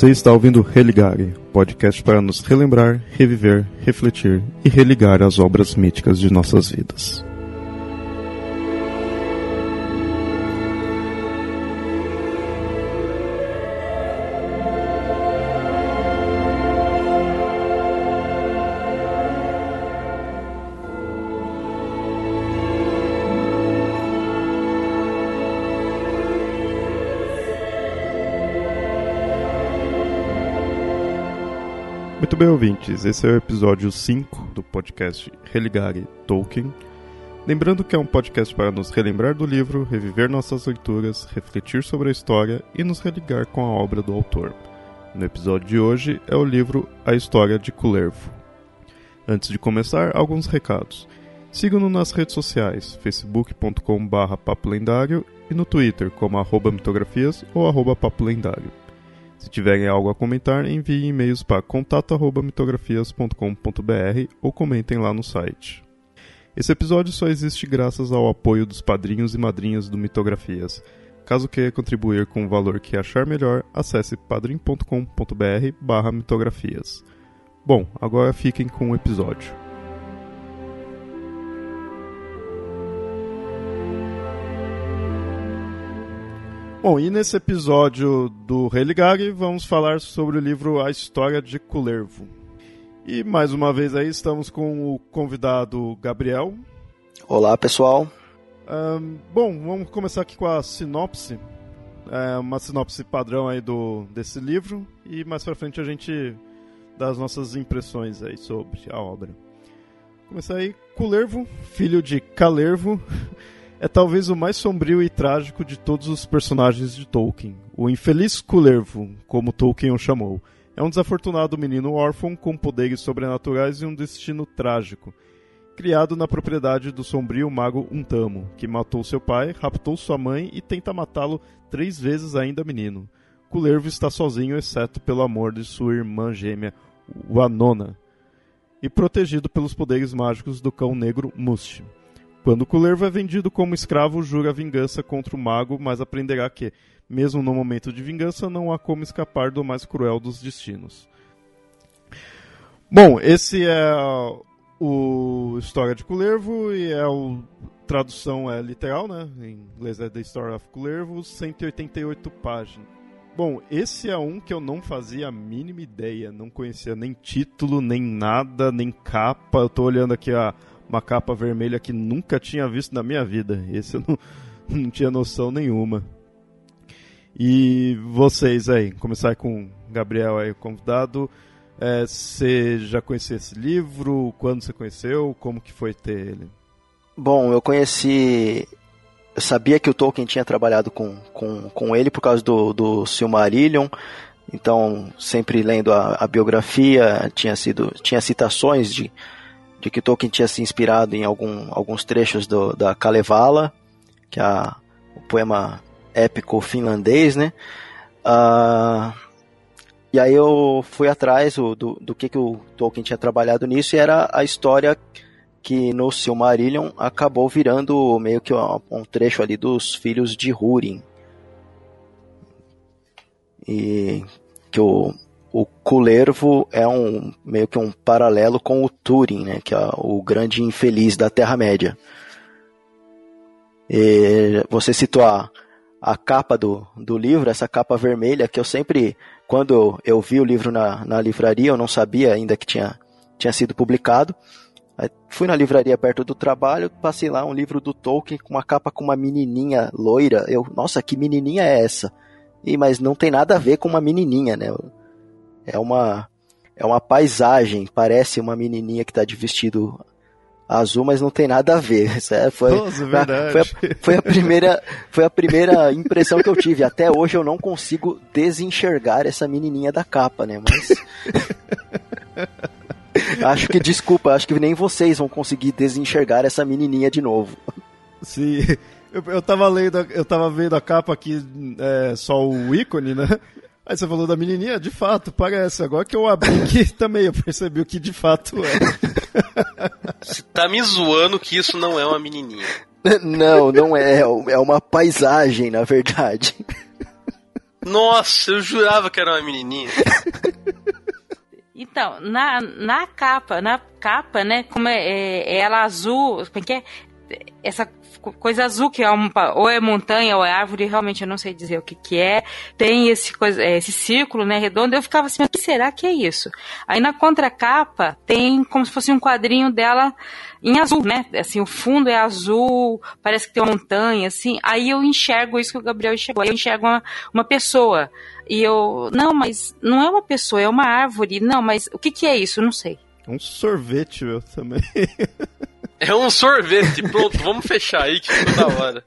Você está ouvindo Religare, podcast para nos relembrar, reviver, refletir e religar as obras míticas de nossas vidas. Muito bem, ouvintes, esse é o episódio 5 do podcast Religare Tolkien. Lembrando que é um podcast para nos relembrar do livro, reviver nossas leituras, refletir sobre a história e nos religar com a obra do autor. No episódio de hoje é o livro A História de Culervo. Antes de começar, alguns recados. Sigam-nos nas redes sociais, facebook.com.br papolendário e no Twitter como mitografias ou papolendário. Se tiverem algo a comentar, enviem e-mails para contato@mitografias.com.br ou comentem lá no site. Esse episódio só existe graças ao apoio dos padrinhos e madrinhas do Mitografias. Caso queira contribuir com o valor que achar melhor, acesse padrim.com.br/mitografias. Bom, agora fiquem com o episódio. Bom, e nesse episódio do Religare vamos falar sobre o livro A História de Culervo. E mais uma vez aí estamos com o convidado Gabriel. Olá, pessoal. Um, bom, vamos começar aqui com a sinopse. É uma sinopse padrão aí do, desse livro e mais pra frente a gente dá as nossas impressões aí sobre a obra. Começar aí, Culervo, filho de Calervo, é talvez o mais sombrio e trágico de todos os personagens de Tolkien. O infeliz Culervo, como Tolkien o chamou, é um desafortunado menino órfão com poderes sobrenaturais e um destino trágico. Criado na propriedade do sombrio mago Untamo, que matou seu pai, raptou sua mãe e tenta matá-lo três vezes ainda menino. Culervo está sozinho, exceto pelo amor de sua irmã gêmea, Wanona, e protegido pelos poderes mágicos do cão negro Mush. Quando Culervo é vendido como escravo, jura vingança contra o mago, mas aprenderá que, mesmo no momento de vingança, não há como escapar do mais cruel dos destinos. Bom, esse é o História de Culervo e é o tradução é literal, né? Em inglês é The Story of Culervo, 188 páginas. Bom, esse é um que eu não fazia a mínima ideia, não conhecia nem título, nem nada, nem capa. Eu tô olhando aqui a uma capa vermelha que nunca tinha visto na minha vida. Esse eu não, não tinha noção nenhuma. E vocês aí, começar com Gabriel aí, convidado. É, você já conhecia esse livro? Quando você conheceu? Como que foi ter ele? Bom, eu conheci. Eu sabia que o Tolkien tinha trabalhado com, com, com ele por causa do, do Silmarillion. Então, sempre lendo a, a biografia, tinha sido tinha citações de, de que Tolkien tinha se inspirado em algum, alguns trechos do, da Kalevala, que é o poema épico finlandês, né? Uh, e aí eu fui atrás do, do, do, que, que o Tolkien tinha trabalhado nisso e era a história que no Silmarillion acabou virando meio que um, um trecho ali dos filhos de Húrin. E que o, o Culervo é um meio que um paralelo com o Túrin, né, que é o grande infeliz da Terra-média. Você citou a, a capa do, do livro, essa capa vermelha, que eu sempre, quando eu, eu vi o livro na, na livraria, eu não sabia ainda que tinha, tinha sido publicado. Aí fui na livraria perto do trabalho, passei lá um livro do Tolkien com uma capa com uma menininha loira. Eu, nossa, que menininha é essa? E, mas não tem nada a ver com uma menininha, né? É uma é uma paisagem, parece uma menininha que está de vestido azul, mas não tem nada a ver. É, foi, Nossa, verdade. Foi, a, foi, a, primeira, foi a primeira impressão que eu tive. Até hoje eu não consigo desenxergar essa menininha da capa, né? Mas acho que desculpa, acho que nem vocês vão conseguir desenxergar essa menininha de novo. Sim. Eu, eu tava lendo, eu tava vendo a capa aqui, é, só o ícone, né? Aí você falou da menininha, de fato, parece. Agora que eu abri aqui também, eu percebi o que de fato é. Você tá me zoando que isso não é uma menininha. Não, não é. É uma paisagem, na verdade. Nossa, eu jurava que era uma menininha. Então, na, na capa, na capa, né, como é, é, é ela azul, como é que é? Essa coisa azul que é um, ou é montanha ou é árvore, realmente eu não sei dizer o que que é. Tem esse coisa, é, esse círculo, né, redondo. Eu ficava assim, o que será que é isso? Aí na contracapa tem como se fosse um quadrinho dela em azul, né? Assim, o fundo é azul, parece que tem uma montanha, assim. Aí eu enxergo isso que o Gabriel enxergou. Aí eu enxergo uma, uma pessoa. E eu, não, mas não é uma pessoa, é uma árvore. Não, mas o que que é isso? Não sei. Um sorvete, meu, também. É um sorvete, pronto, vamos fechar aí que ficou da hora.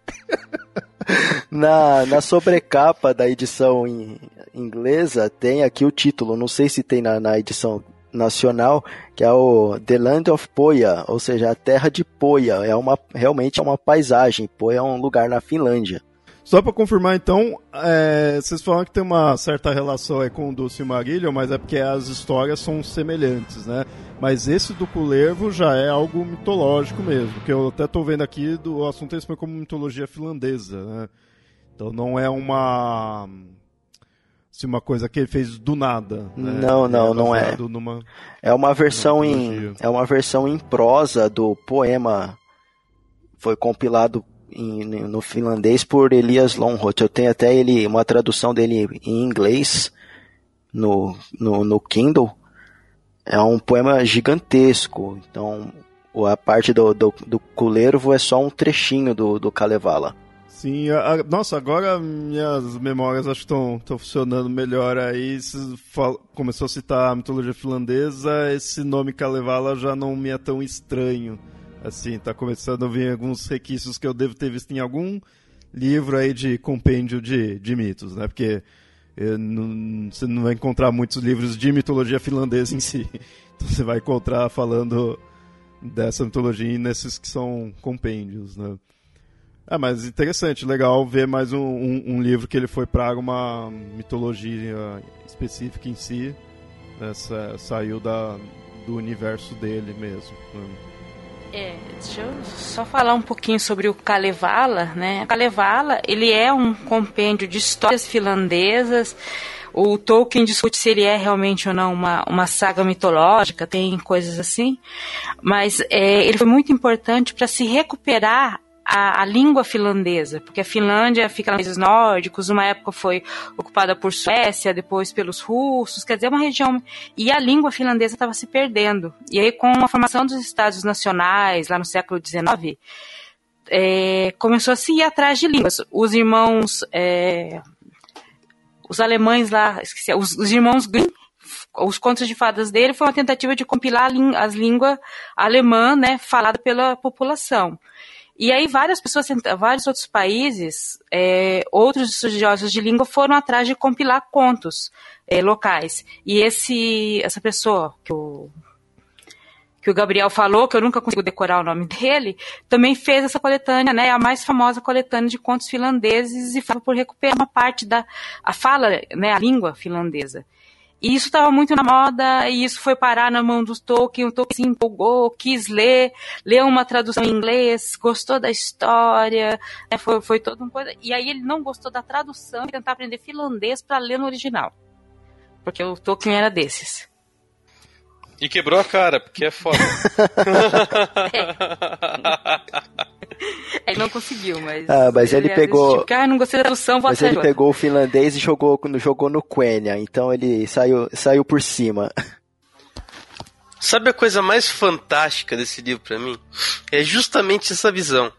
Na, na sobrecapa da edição em inglesa tem aqui o título, não sei se tem na, na edição nacional, que é o The Land of Poia, ou seja, a terra de Poia. É uma, realmente é uma paisagem. Poia é um lugar na Finlândia. Só para confirmar, então, é, vocês falam que tem uma certa relação aí com o do Silmarillion, mas é porque as histórias são semelhantes, né? Mas esse do Culervo já é algo mitológico mesmo, que eu até estou vendo aqui, do, o assunto é como mitologia finlandesa, né? Então não é uma se uma coisa que ele fez do nada. Né? Não, não, é não é. Numa, é uma versão em é uma versão em prosa do poema foi compilado em, no finlandês por Elias Lonhot. Eu tenho até ele uma tradução dele em inglês no, no, no Kindle. É um poema gigantesco. Então a parte do, do, do Kulervo é só um trechinho do, do Kalevala. Sim, a, a, nossa, agora minhas memórias acho que estão funcionando melhor aí. Começou a citar a mitologia finlandesa, esse nome Kalevala já não me é tão estranho. Assim, tá começando a vir alguns requisitos que eu devo ter visto em algum livro aí de compêndio de, de mitos, né? Porque não, você não vai encontrar muitos livros de mitologia finlandesa em si. Então você vai encontrar falando dessa mitologia nesses que são compêndios, né? É, mas interessante, legal ver mais um, um, um livro que ele foi para uma mitologia específica em si. Essa, saiu da, do universo dele mesmo. Né? É, deixa eu só falar um pouquinho sobre o Kalevala, né? Kalevala, ele é um compêndio de histórias finlandesas. O Tolkien discute se ele é realmente ou não uma, uma saga mitológica, tem coisas assim. Mas é, ele foi muito importante para se recuperar a, a, língua finlandesa, porque a Finlândia fica nos países nórdicos, uma época foi ocupada por Suécia, depois pelos russos, quer dizer, é uma região. E a língua finlandesa estava se perdendo. E aí, com a formação dos Estados Nacionais, lá no século XIX, é, começou a se ir atrás de línguas. Os irmãos. É, os alemães lá, esqueci, os, os irmãos Grimm os contos de fadas dele foi uma tentativa de compilar as línguas alemã, né, falada pela população. E aí várias pessoas, vários outros países, é, outros estudiosos de língua foram atrás de compilar contos é, locais. E esse, essa pessoa que o, que o Gabriel falou, que eu nunca consigo decorar o nome dele, também fez essa coletânea, né, a mais famosa coletânea de contos finlandeses e foi por recuperar uma parte da a fala, né, a língua finlandesa. E isso estava muito na moda, e isso foi parar na mão do Tolkien, o Tolkien se empolgou, quis ler, leu uma tradução em inglês, gostou da história, né, foi, foi toda uma coisa. E aí ele não gostou da tradução e tentar aprender finlandês para ler no original. Porque o Tolkien era desses. E quebrou a cara, porque é foda. é. Não conseguiu, mas. Ah, mas ele, ele pegou. Tipo, ah, não gostei da tradução, vou Mas ele pegou o finlandês e jogou, jogou no Quenya, então ele saiu, saiu por cima. Sabe a coisa mais fantástica desse livro para mim? É justamente essa visão.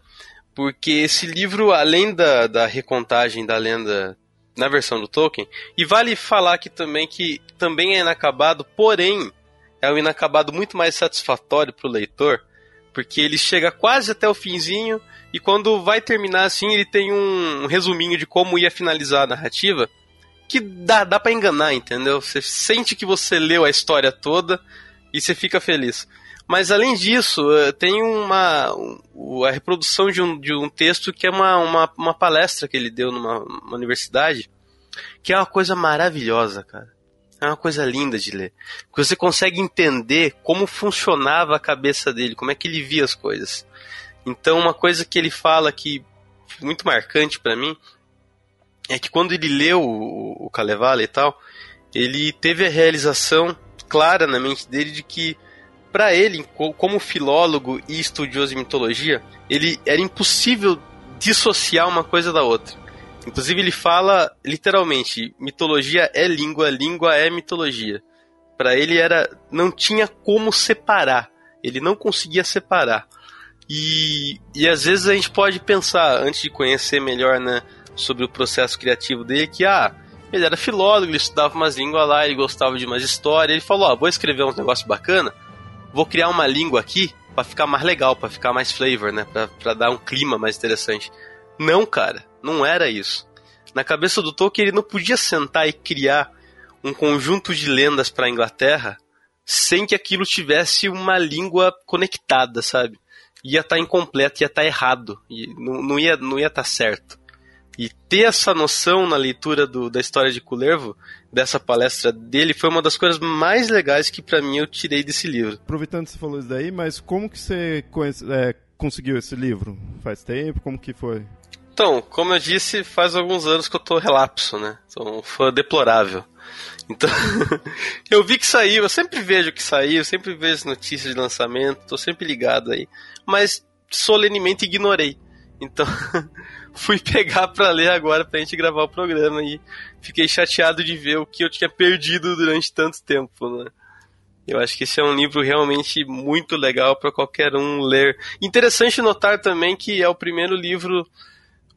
Porque esse livro, além da, da recontagem da lenda na versão do Tolkien, e vale falar aqui também que também é inacabado, porém é um inacabado muito mais satisfatório para o leitor, porque ele chega quase até o finzinho e quando vai terminar assim, ele tem um resuminho de como ia finalizar a narrativa, que dá, dá para enganar, entendeu? Você sente que você leu a história toda e você fica feliz. Mas além disso, eh, tem uma a reprodução de um, de um texto que é uma, uma, uma palestra que ele deu numa universidade, que é uma coisa maravilhosa, cara. É uma coisa linda de ler. Porque você consegue entender como funcionava a cabeça dele, como é que ele via as coisas. Então, uma coisa que ele fala que muito marcante para mim é que quando ele leu o, o Kalevala e tal, ele teve a realização clara na mente dele de que para ele, como filólogo e estudioso de mitologia, ele era impossível dissociar uma coisa da outra. Inclusive ele fala literalmente, mitologia é língua, língua é mitologia. Para ele era não tinha como separar. Ele não conseguia separar. E, e às vezes a gente pode pensar, antes de conhecer melhor né, sobre o processo criativo dele, que ah, ele era filólogo, ele estudava umas línguas lá, ele gostava de umas histórias. Ele falou: ah, vou escrever um negócio bacana, vou criar uma língua aqui para ficar mais legal, para ficar mais flavor, né? Pra dar um clima mais interessante. Não, cara, não era isso. Na cabeça do Tolkien, ele não podia sentar e criar um conjunto de lendas para a Inglaterra sem que aquilo tivesse uma língua conectada, sabe? Ia estar tá incompleto, ia estar tá errado, e não, não ia não ia estar tá certo. E ter essa noção na leitura do, da história de Culervo, dessa palestra dele, foi uma das coisas mais legais que para mim eu tirei desse livro. Aproveitando que você falou isso daí, mas como que você conhece, é, conseguiu esse livro? Faz tempo? Como que foi? Então, como eu disse, faz alguns anos que eu tô relapso, né? Um fã deplorável. Então, eu vi que saiu, eu sempre vejo que saiu, sempre vejo notícias de lançamento, tô sempre ligado aí. Mas solenemente ignorei. Então, fui pegar para ler agora pra gente gravar o programa e fiquei chateado de ver o que eu tinha perdido durante tanto tempo, né? Eu acho que esse é um livro realmente muito legal para qualquer um ler. Interessante notar também que é o primeiro livro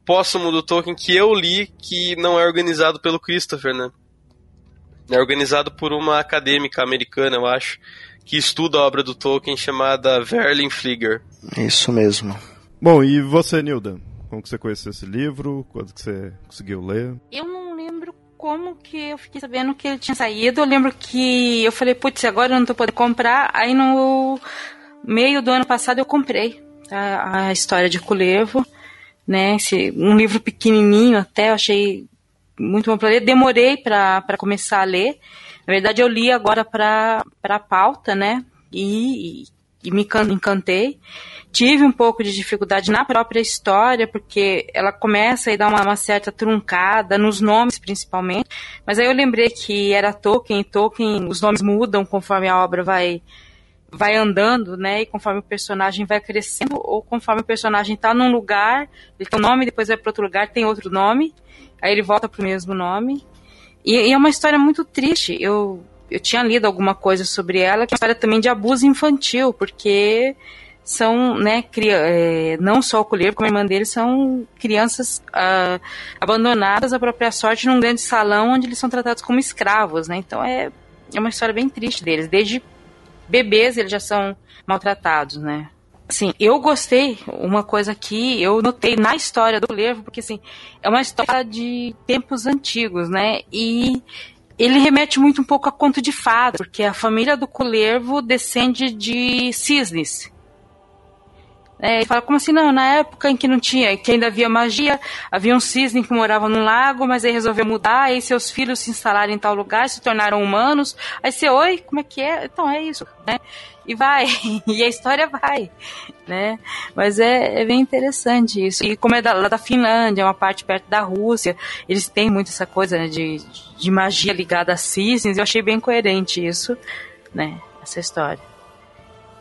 póstumo do Tolkien que eu li que não é organizado pelo Christopher, né? É organizado por uma acadêmica americana, eu acho, que estuda a obra do Tolkien chamada Verlin Flieger. Isso mesmo. Bom, e você, Nilda? Como que você conheceu esse livro? Quando que você conseguiu ler? Eu não lembro como que eu fiquei sabendo que ele tinha saído. Eu lembro que eu falei, putz, agora eu não tô podendo comprar. Aí no meio do ano passado eu comprei a, a história de Culevo, né? Esse, um livro pequenininho até, eu achei muito bom para ler. Demorei para começar a ler. Na verdade, eu li agora para a pauta, né? E, e me encantei. Tive um pouco de dificuldade na própria história, porque ela começa a dar uma, uma, certa truncada, nos nomes principalmente. Mas aí eu lembrei que era Tolkien, e Tolkien, os nomes mudam conforme a obra vai, vai andando, né? E conforme o personagem vai crescendo, ou conforme o personagem está num lugar, ele tem um nome, depois vai para outro lugar, tem outro nome, aí ele volta para o mesmo nome. E, e é uma história muito triste. Eu, eu tinha lido alguma coisa sobre ela, que é uma história também de abuso infantil, porque são, né, é, não só o colher, como a irmã dele, são crianças ah, abandonadas à própria sorte num grande salão onde eles são tratados como escravos, né? Então é, é uma história bem triste deles. Desde bebês eles já são maltratados, né? Assim, eu gostei, uma coisa que eu notei na história do livro, porque assim, é uma história de tempos antigos, né? E ele remete muito um pouco a conto de fada, porque a família do Culervo descende de cisnes, é, ele fala, como assim, não, na época em que não tinha, que ainda havia magia, havia um cisne que morava no lago, mas aí resolveu mudar, aí seus filhos se instalaram em tal lugar, se tornaram humanos, aí você, oi, como é que é? Então, é isso, né? E vai, e a história vai, né? Mas é, é bem interessante isso. E como é da, lá da Finlândia, é uma parte perto da Rússia, eles têm muito essa coisa né, de, de magia ligada a cisnes, eu achei bem coerente isso, né? Essa história.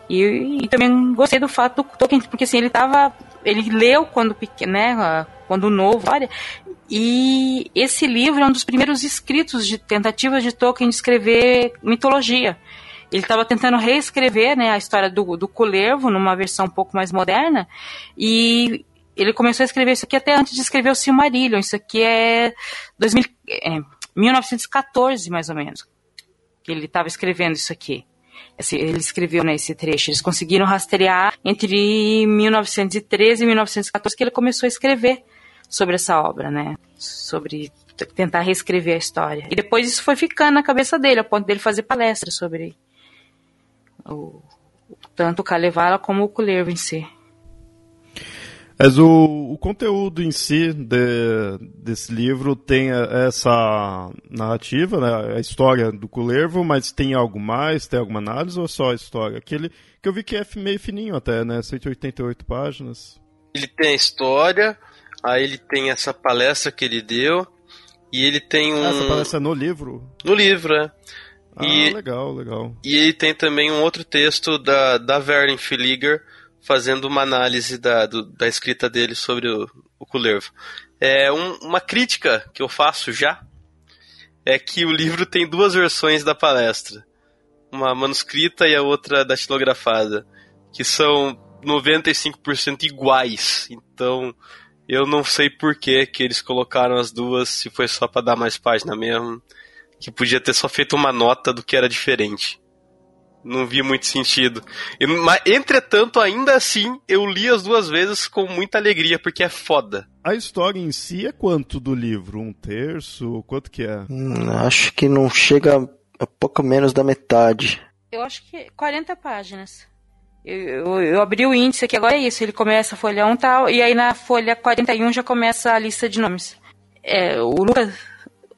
E, e, também gostei do fato do Tolkien, porque assim, ele tava. Ele leu quando pequeno, né? Quando novo, olha. E esse livro é um dos primeiros escritos de tentativas de Tolkien de escrever mitologia. Ele estava tentando reescrever né, a história do, do Culervo numa versão um pouco mais moderna. E ele começou a escrever isso aqui até antes de escrever o Silmarillion. Isso aqui é, 2000, é 1914, mais ou menos. Que ele estava escrevendo isso aqui ele escreveu nesse né, trecho. Eles conseguiram rastrear entre 1913 e 1914 que ele começou a escrever sobre essa obra, né? Sobre tentar reescrever a história. E depois isso foi ficando na cabeça dele, ao ponto dele fazer palestras sobre o, tanto o Kalevala como o Kullervo em si. Mas o, o conteúdo em si de, desse livro tem essa narrativa, né, a história do Culervo, mas tem algo mais, tem alguma análise ou é só a história? Aquele que eu vi que é meio fininho até, né, 188 páginas. Ele tem a história, aí ele tem essa palestra que ele deu, E ele tem um. Ah, essa palestra no livro? No livro, é. Ah, e, legal, legal. E tem também um outro texto da, da Verlin Filiger fazendo uma análise da, do, da escrita dele sobre o, o Kullervo. É um, uma crítica que eu faço já é que o livro tem duas versões da palestra. Uma manuscrita e a outra datilografada. Que são 95% iguais. Então, eu não sei por que, que eles colocaram as duas, se foi só para dar mais página mesmo. Que podia ter só feito uma nota do que era diferente. Não vi muito sentido. mas, entretanto, ainda assim, eu li as duas vezes com muita alegria, porque é foda. A história em si é quanto do livro? Um terço? Quanto que é? Hum, acho que não chega a pouco menos da metade. Eu acho que 40 páginas. Eu, eu, eu, abri o índice aqui, agora é isso. Ele começa a folha 1 tal, e aí na folha 41 já começa a lista de nomes. É, o Lucas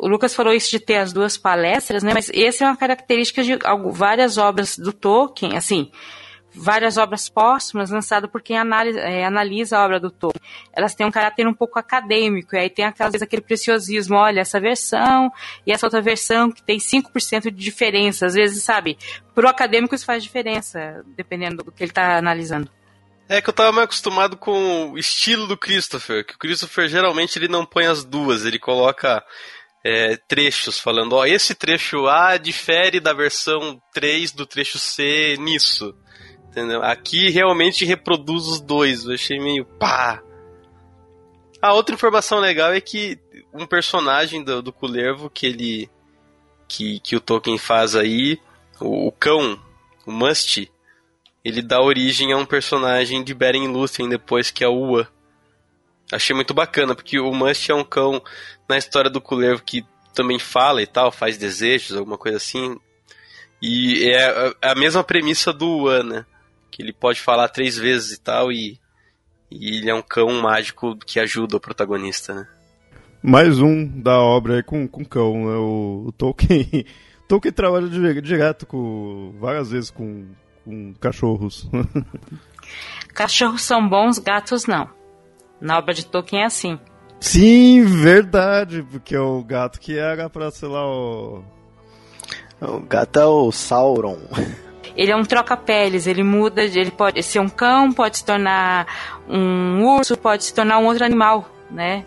o Lucas falou isso de ter as duas palestras, né? Mas essa é uma característica de várias obras do Tolkien, assim, várias obras póstumas lançadas por quem analisa, é, analisa, a obra do Tolkien. Elas têm um caráter um pouco acadêmico, e aí tem aquelas vezes aquele preciosismo, olha, essa versão e essa outra versão que tem 5% de diferença. Às vezes, sabe, pro acadêmico isso faz diferença, dependendo do que ele está analisando. É que eu tava mais acostumado com o estilo do Christopher, que o Christopher geralmente ele não põe as duas, ele coloca é, trechos falando, ó, esse trecho A difere da versão 3 do trecho C nisso. Entendeu? Aqui realmente reproduz os dois. Eu achei meio pá. A outra informação legal é que um personagem do, do Kullervo que ele. Que, que o Tolkien faz aí, o, o cão, o Must, ele dá origem a um personagem de Beren Lúthien depois, que é o Ua. Achei muito bacana, porque o Must é um cão na história do Kullervo que também fala e tal, faz desejos, alguma coisa assim. E é a mesma premissa do Wan, né? Que ele pode falar três vezes e tal, e, e ele é um cão mágico que ajuda o protagonista, né? Mais um da obra aí com, com cão, né? O, o Tolkien. Tolkien trabalha direto com. várias vezes com, com cachorros. Cachorros são bons, gatos não. Na obra de Tolkien é assim. Sim, verdade, porque é o gato que era pra, sei lá, o. O gato é o Sauron. Ele é um troca-peles, ele muda, ele pode ser um cão, pode se tornar um urso, pode se tornar um outro animal, né?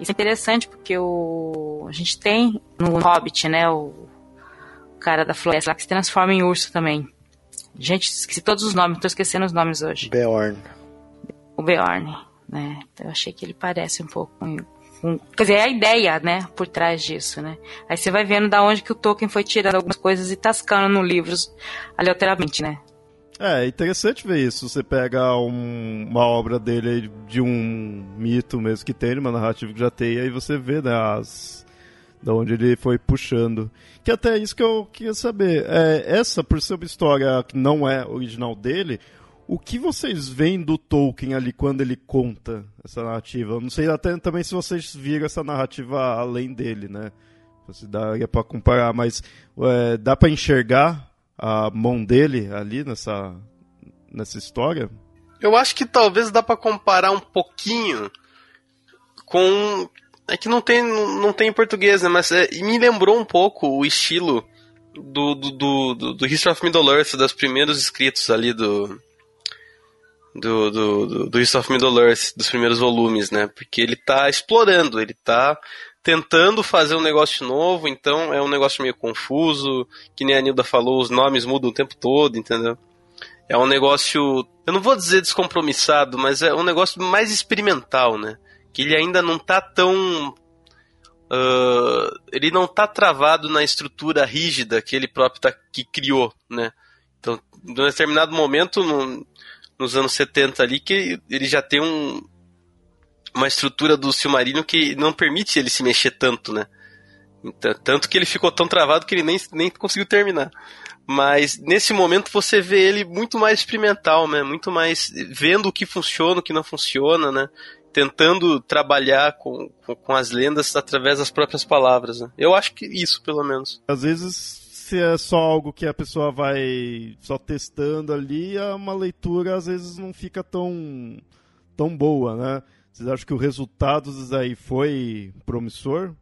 Isso é interessante porque o a gente tem no Hobbit, né, o cara da floresta lá que se transforma em urso também. Gente, esqueci todos os nomes, tô esquecendo os nomes hoje. Beorn. O Beorn né? Então, eu achei que ele parece um pouco com, quer dizer, é a ideia, né, por trás disso, né? Aí você vai vendo da onde que o Tolkien foi tirando algumas coisas e tascando no livros aleatoriamente, né? É, é interessante ver isso. Você pega um, uma obra dele de um mito mesmo que tem, uma narrativa que já tem, aí você vê, né, as, da onde ele foi puxando. Que até é isso que eu queria saber. É, essa, por ser uma história que não é original dele, o que vocês veem do Tolkien ali quando ele conta essa narrativa? Eu não sei até também se vocês viram essa narrativa além dele, né? Se daria para comparar, mas é, dá para enxergar a mão dele ali nessa, nessa história? Eu acho que talvez dá para comparar um pouquinho com é que não tem não tem em português, né? Mas é, me lembrou um pouco o estilo do do, do, do History of Middle Earth, dos primeiros escritos ali do do, do, do, do East of Middle-earth, dos primeiros volumes, né? Porque ele tá explorando, ele tá tentando fazer um negócio novo, então é um negócio meio confuso, que nem a Nilda falou, os nomes mudam o tempo todo, entendeu? É um negócio, eu não vou dizer descompromissado, mas é um negócio mais experimental, né? Que ele ainda não tá tão Uh, ele não está travado na estrutura rígida que ele próprio tá, que criou, né? Então, em um determinado momento, não, nos anos 70 ali, que ele já tem um, uma estrutura do Silmarillion que não permite ele se mexer tanto, né? Então, tanto que ele ficou tão travado que ele nem, nem conseguiu terminar. Mas nesse momento você vê ele muito mais experimental, né? Muito mais vendo o que funciona, o que não funciona, né? Tentando trabalhar com, com, com as lendas através das próprias palavras. Né? Eu acho que isso, pelo menos. Às vezes se é só algo que a pessoa vai só testando ali, é uma leitura às vezes não fica tão, tão boa, né? Vocês acham que o resultado aí foi promissor?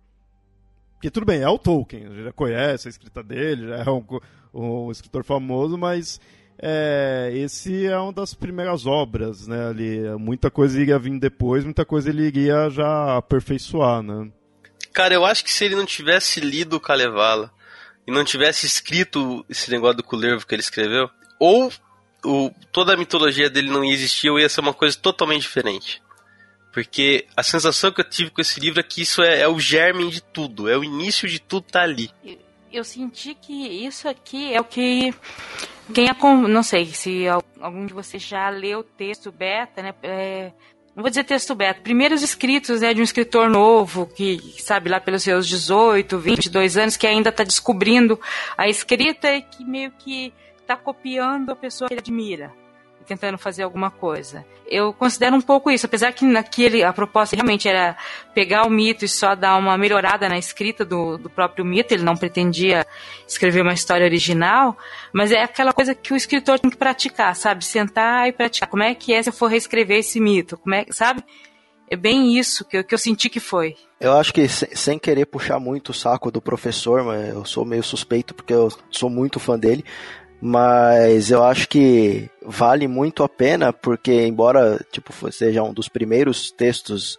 Porque tudo bem, é o Tolkien, a gente já conhece a escrita dele, já é um, um escritor famoso, mas é, esse é uma das primeiras obras, né? Ali, muita coisa iria vir depois, muita coisa ele iria já aperfeiçoar, né? Cara, eu acho que se ele não tivesse lido o Kalevala e não tivesse escrito esse negócio do Kullervo que ele escreveu, ou o, toda a mitologia dele não ia existir, ou ia ser uma coisa totalmente diferente. Porque a sensação que eu tive com esse livro é que isso é, é o germe de tudo, é o início de tudo tá ali. Eu, senti que isso aqui é o que quem não sei se algum de vocês já leu o texto beta, né? É, não vou dizer texto beta, primeiros escritos né, de um escritor novo, que sabe lá pelos seus 18, 22 anos, que ainda está descobrindo a escrita e que meio que está copiando a pessoa que ele admira tentando fazer alguma coisa. Eu considero um pouco isso, apesar que naquele a proposta realmente era pegar o mito e só dar uma melhorada na escrita do, do próprio mito, ele não pretendia escrever uma história original, mas é aquela coisa que o escritor tem que praticar, sabe? Sentar e praticar. Como é que é se eu for reescrever esse mito? Como é, sabe? É bem isso que eu, que eu senti que foi. Eu acho que sem querer puxar muito o saco do professor, mas eu sou meio suspeito porque eu sou muito fã dele, mas eu acho que vale muito a pena porque embora tipo seja um dos primeiros textos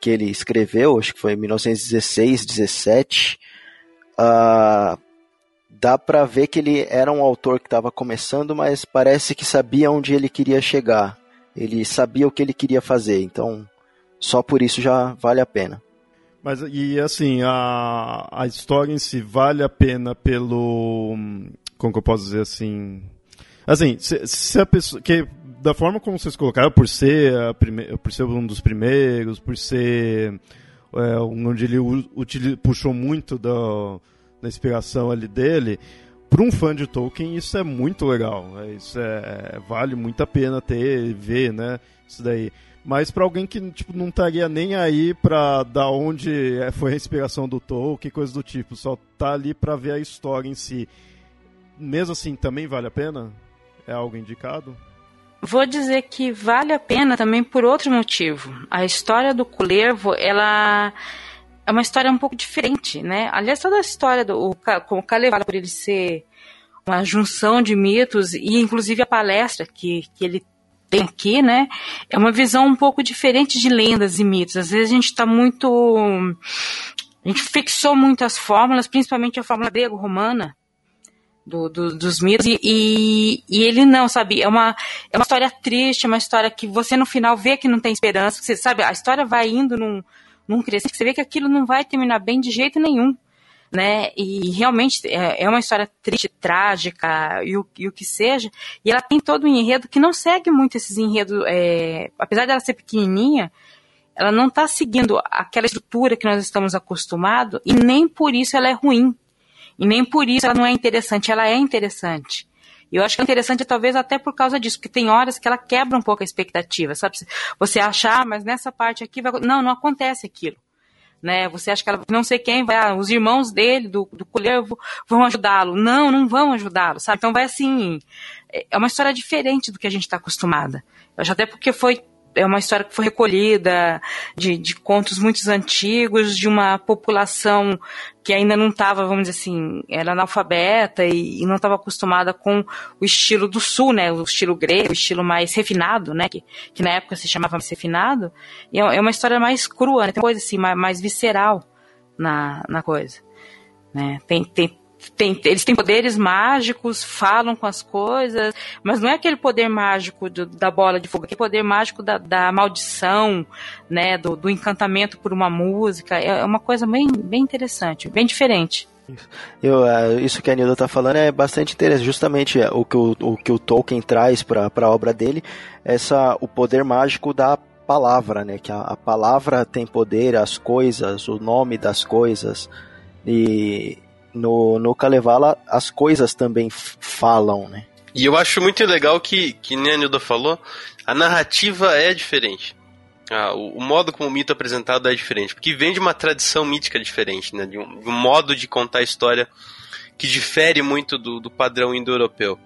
que ele escreveu, acho que foi em 1916, 17, uh, dá para ver que ele era um autor que estava começando, mas parece que sabia onde ele queria chegar. Ele sabia o que ele queria fazer, então só por isso já vale a pena. Mas e assim, a, a história em si vale a pena pelo como que eu posso dizer assim? Assim, se, se a pessoa. Que, da forma como vocês colocaram, por ser, a prime, por ser um dos primeiros, por ser é, onde ele puxou muito da, da inspiração ali dele, para um fã de Tolkien isso é muito legal. É, isso é, vale muito a pena ter, ver, né? Isso daí. Mas para alguém que tipo, não estaria nem aí para da onde é, foi a inspiração do Tolkien, coisa do tipo, só tá ali para ver a história em si mesmo assim, também vale a pena? É algo indicado? Vou dizer que vale a pena também por outro motivo. A história do Culervo, ela é uma história um pouco diferente, né? Aliás, toda a história do o, o Kalevala, por ele ser uma junção de mitos e inclusive a palestra que, que ele tem aqui, né? É uma visão um pouco diferente de lendas e mitos. Às vezes a gente está muito. A gente fixou muitas fórmulas, principalmente a fórmula grego-romana, do, do, dos mitos, e, e, ele não, sabe? É uma, é uma história triste, uma história que você no final vê que não tem esperança, você sabe? A história vai indo num, num crescente, você vê que aquilo não vai terminar bem de jeito nenhum. Né? E realmente é, é uma história triste, trágica e o, e o que seja. E ela tem todo um enredo que não segue muito esses enredos, é, apesar dela ser pequenininha, ela não está seguindo aquela estrutura que nós estamos acostumados e nem por isso ela é ruim. E nem por isso ela não é interessante, ela é interessante. E eu acho que é interessante talvez até por causa disso, porque tem horas que ela quebra um pouco a expectativa, sabe? Você achar, ah, mas nessa parte aqui vai... não, não acontece aquilo. Né? Você acha que ela, não sei quem vai, ah, os irmãos dele do, do colher vão ajudá-lo. Não, não vão ajudá-lo, sabe? Então vai assim, é uma história diferente do que a gente está acostumada. Eu acho até porque foi é uma história que foi recolhida de, de contos muito antigos, de uma população que ainda não estava, vamos dizer assim, era analfabeta e, e não estava acostumada com o estilo do sul, né, o estilo grego, o estilo mais refinado, né, que, que na época se chamava mais refinado, e é, é uma história mais crua, né, tem coisa assim, mais, mais visceral na, na coisa. Né? Tem, tem, tem, eles têm poderes mágicos, falam com as coisas, mas não é aquele poder mágico do, da bola de fogo, é aquele poder mágico da, da maldição, né, do, do, encantamento por uma música. É, é uma coisa bem, bem interessante, bem diferente. Eu, uh, isso que a Nilda está falando é bastante interessante. Justamente o que o, o, que o Tolkien traz para a obra dele, essa, o poder mágico da palavra, né? Que a, a palavra tem poder, as coisas, o nome das coisas. E no, no Kalevala as coisas também falam, né? E eu acho muito legal que, que nem a Nilda falou, a narrativa é diferente. Ah, o, o, modo como o mito é apresentado é diferente, porque vem de uma tradição mítica diferente, né? De um, de um modo de contar a história que difere muito do, do padrão indo-europeu.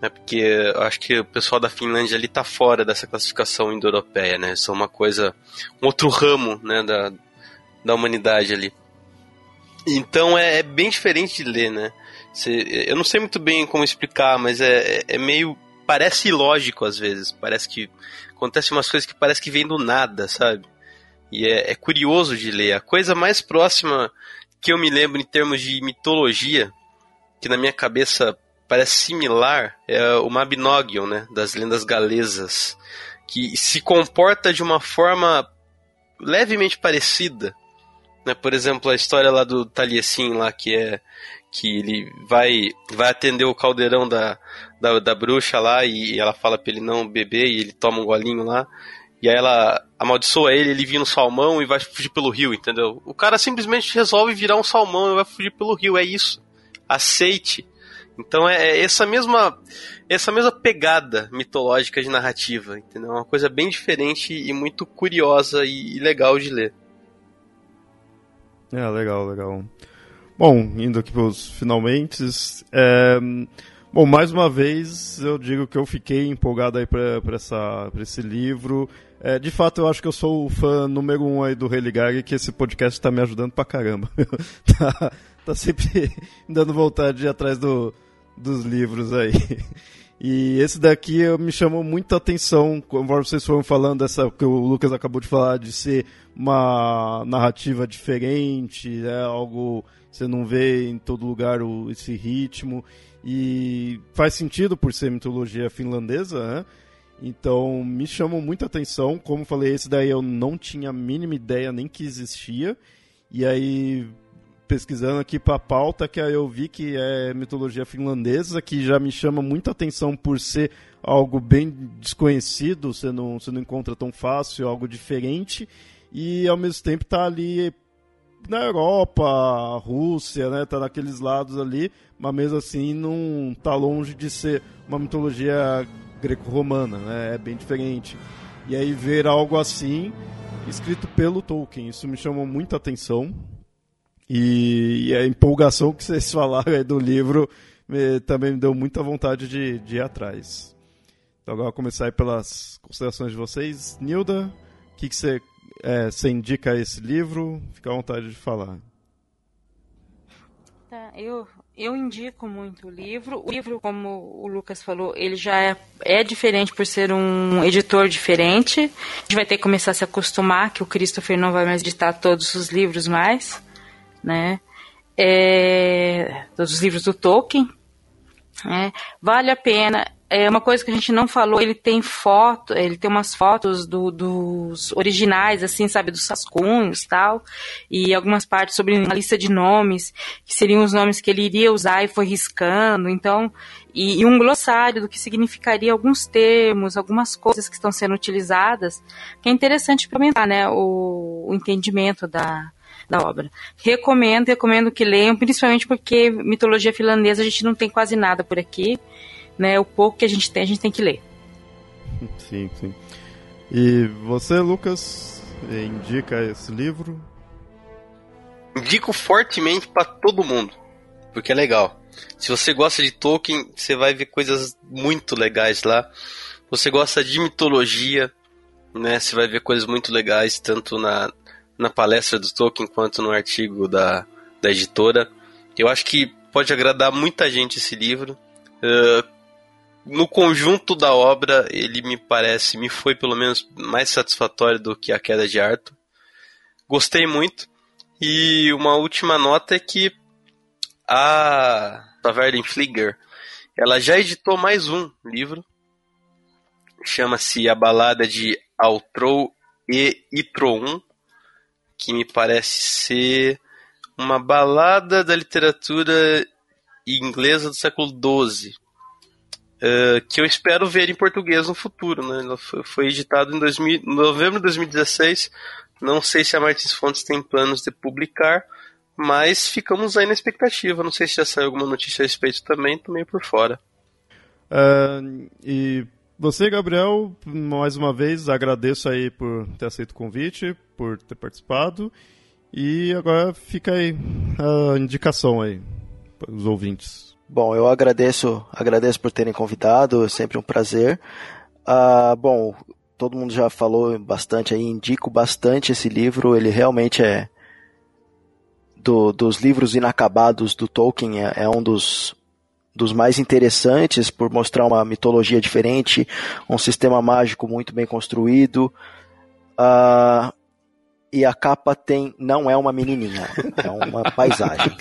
Né? Porque eu acho que o pessoal da Finlândia ali tá fora dessa classificação indo-europeia, né? São uma coisa, um outro ramo, né, da, da humanidade ali. Então é, é, bem diferente de ler, né? Cê, eu não sei muito bem como explicar, mas é, é meio. Parece ilógico às vezes. Parece que. Acontece umas coisas que parece que vem do nada, sabe? E é, é curioso de ler. A coisa mais próxima que eu me lembro em termos de mitologia, que na minha cabeça parece similar, é o Mabinogion, né? Das lendas galesas. Que se comporta de uma forma levemente parecida. Né? Por exemplo, a história lá do Taliesin lá, que é que ele vai vai atender o caldeirão da, da, da bruxa lá e ela fala pra ele não beber e ele toma um golinho lá. E aí ela amaldiçoa ele, ele vira um salmão e vai fugir pelo rio, entendeu? O cara simplesmente resolve virar um salmão e vai fugir pelo rio, é isso. Aceite. Então é, é essa mesma essa mesma pegada mitológica de narrativa, entendeu? Uma coisa bem diferente e muito curiosa e legal de ler. É, legal, legal. Bom, indo aqui para os finalmente, é, bom, mais uma vez eu digo que eu fiquei empolgado aí para esse livro. É, de fato, eu acho que eu sou o fã número um aí do Religare, que esse podcast está me ajudando pra caramba. tá, tá sempre dando vontade de ir atrás do, dos livros aí. E esse daqui me chamou muita atenção, conforme vocês foram falando, essa que o Lucas acabou de falar, de ser uma narrativa diferente, é algo você não vê em todo lugar o, esse ritmo. E faz sentido por ser mitologia finlandesa, né? Então me chamou muita atenção. Como falei, esse daí eu não tinha a mínima ideia nem que existia. E aí pesquisando aqui para a pauta, que eu vi que é mitologia finlandesa, que já me chama muita atenção por ser algo bem desconhecido, você não, você não encontra tão fácil, algo diferente, e ao mesmo tempo tá ali na Europa, Rússia, né, tá naqueles lados ali, mas mesmo assim não tá longe de ser uma mitologia greco-romana, né, é bem diferente. E aí ver algo assim escrito pelo Tolkien, isso me chamou muita atenção. E, e a empolgação que vocês falaram do livro me, também me deu muita vontade de, de ir atrás. Então agora vou começar aí pelas considerações de vocês. Nilda, o que, que você, é, você indica esse livro? Fica à vontade de falar. Tá, eu, eu indico muito o livro. O livro, como o Lucas falou, ele já é, é, diferente por ser um editor diferente. A gente vai ter que começar a se acostumar que o Christopher não vai mais editar todos os livros mais né? É, todos os livros do Tolkien. Né? Vale a pena. É uma coisa que a gente não falou, ele tem foto, ele tem umas fotos do, dos originais, assim, sabe, dos rascunhos tal, e algumas partes sobre uma lista de nomes, que seriam os nomes que ele iria usar e foi riscando, então, e, e um glossário do que significaria alguns termos, algumas coisas que estão sendo utilizadas, que é interessante para aumentar, né, o, o entendimento da, da obra. Recomendo, recomendo que leiam, principalmente porque mitologia finlandesa a gente não tem quase nada por aqui, né? O pouco que a gente tem, a gente tem que ler. Sim, sim. E você, Lucas, indica esse livro? Indico fortemente para todo mundo, porque é legal. Se você gosta de Tolkien, você vai ver coisas muito legais lá. Você gosta de mitologia, né? Você vai ver coisas muito legais tanto na na palestra do Tolkien quanto no artigo da, da editora. Eu acho que pode agradar muita gente esse livro. Uh, no conjunto da obra, ele me parece, me foi pelo menos mais satisfatório do que A Queda de Arthur. Gostei muito. E uma última nota é que a Taverna Flieger, ela já editou mais um livro. Chama-se A Balada de Altrou e Itroun que me parece ser uma balada da literatura inglesa do século XII, uh, eh, que eu espero ver em português no futuro. Né? Foi, foi editado em 2000, novembro de 2016. Não sei se a Martins Fontes tem planos de publicar, mas ficamos aí na expectativa. Não sei se já saiu alguma notícia a respeito também, tô meio por fora. Uh, e você, Gabriel, mais uma vez agradeço aí por ter aceito o convite, por ter participado. E agora fica aí a indicação aí para os ouvintes. Bom, eu agradeço, agradeço por terem convidado, é sempre um prazer. Ah, bom, todo mundo já falou bastante aí, indico bastante esse livro, ele realmente é do, dos livros inacabados do Tolkien é, é um dos, dos mais interessantes por mostrar uma mitologia diferente, um sistema mágico muito bem construído. Uh, e a capa tem não é uma menininha, é uma paisagem.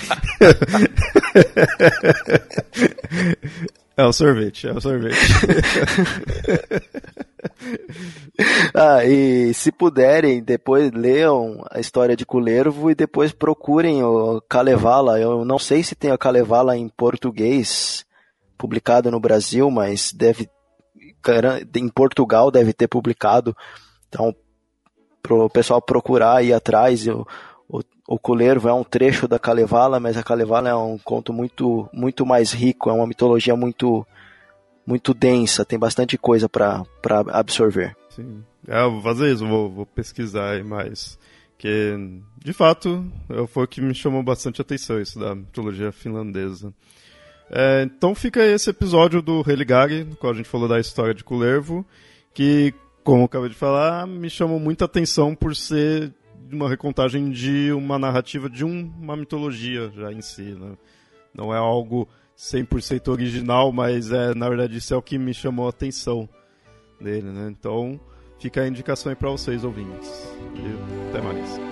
É o sorvete, é o sorvete. ah, e se puderem, depois leiam a história de Culervo e depois procurem o Kalevala. Eu não sei se tem o Kalevala em português publicado no Brasil, mas deve em Portugal deve ter publicado. Então, pro pessoal procurar ir atrás. O, o, o Culervo é um trecho da Kalevala, mas a Kalevala é um conto muito, muito mais rico, é uma mitologia muito, muito densa, tem bastante coisa para absorver. Sim, é, eu vou fazer isso, vou, vou pesquisar mais. Que, de fato, foi o que me chamou bastante atenção, isso da mitologia finlandesa. É, então fica esse episódio do Religare, no qual a gente falou da história de Culervo, que como eu acabei de falar, me chamou muita atenção por ser uma recontagem de uma narrativa de um, uma mitologia já em si. Né? Não é algo 100% original, mas é na verdade isso é o que me chamou a atenção dele. Né? Então fica a indicação aí para vocês ouvintes. Valeu.